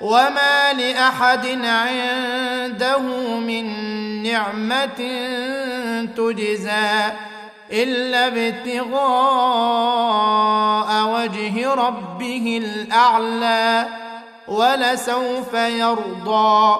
وما لأحد عنده من نعمة تجزى إلا ابتغاء وجه ربه الأعلى ولسوف يرضى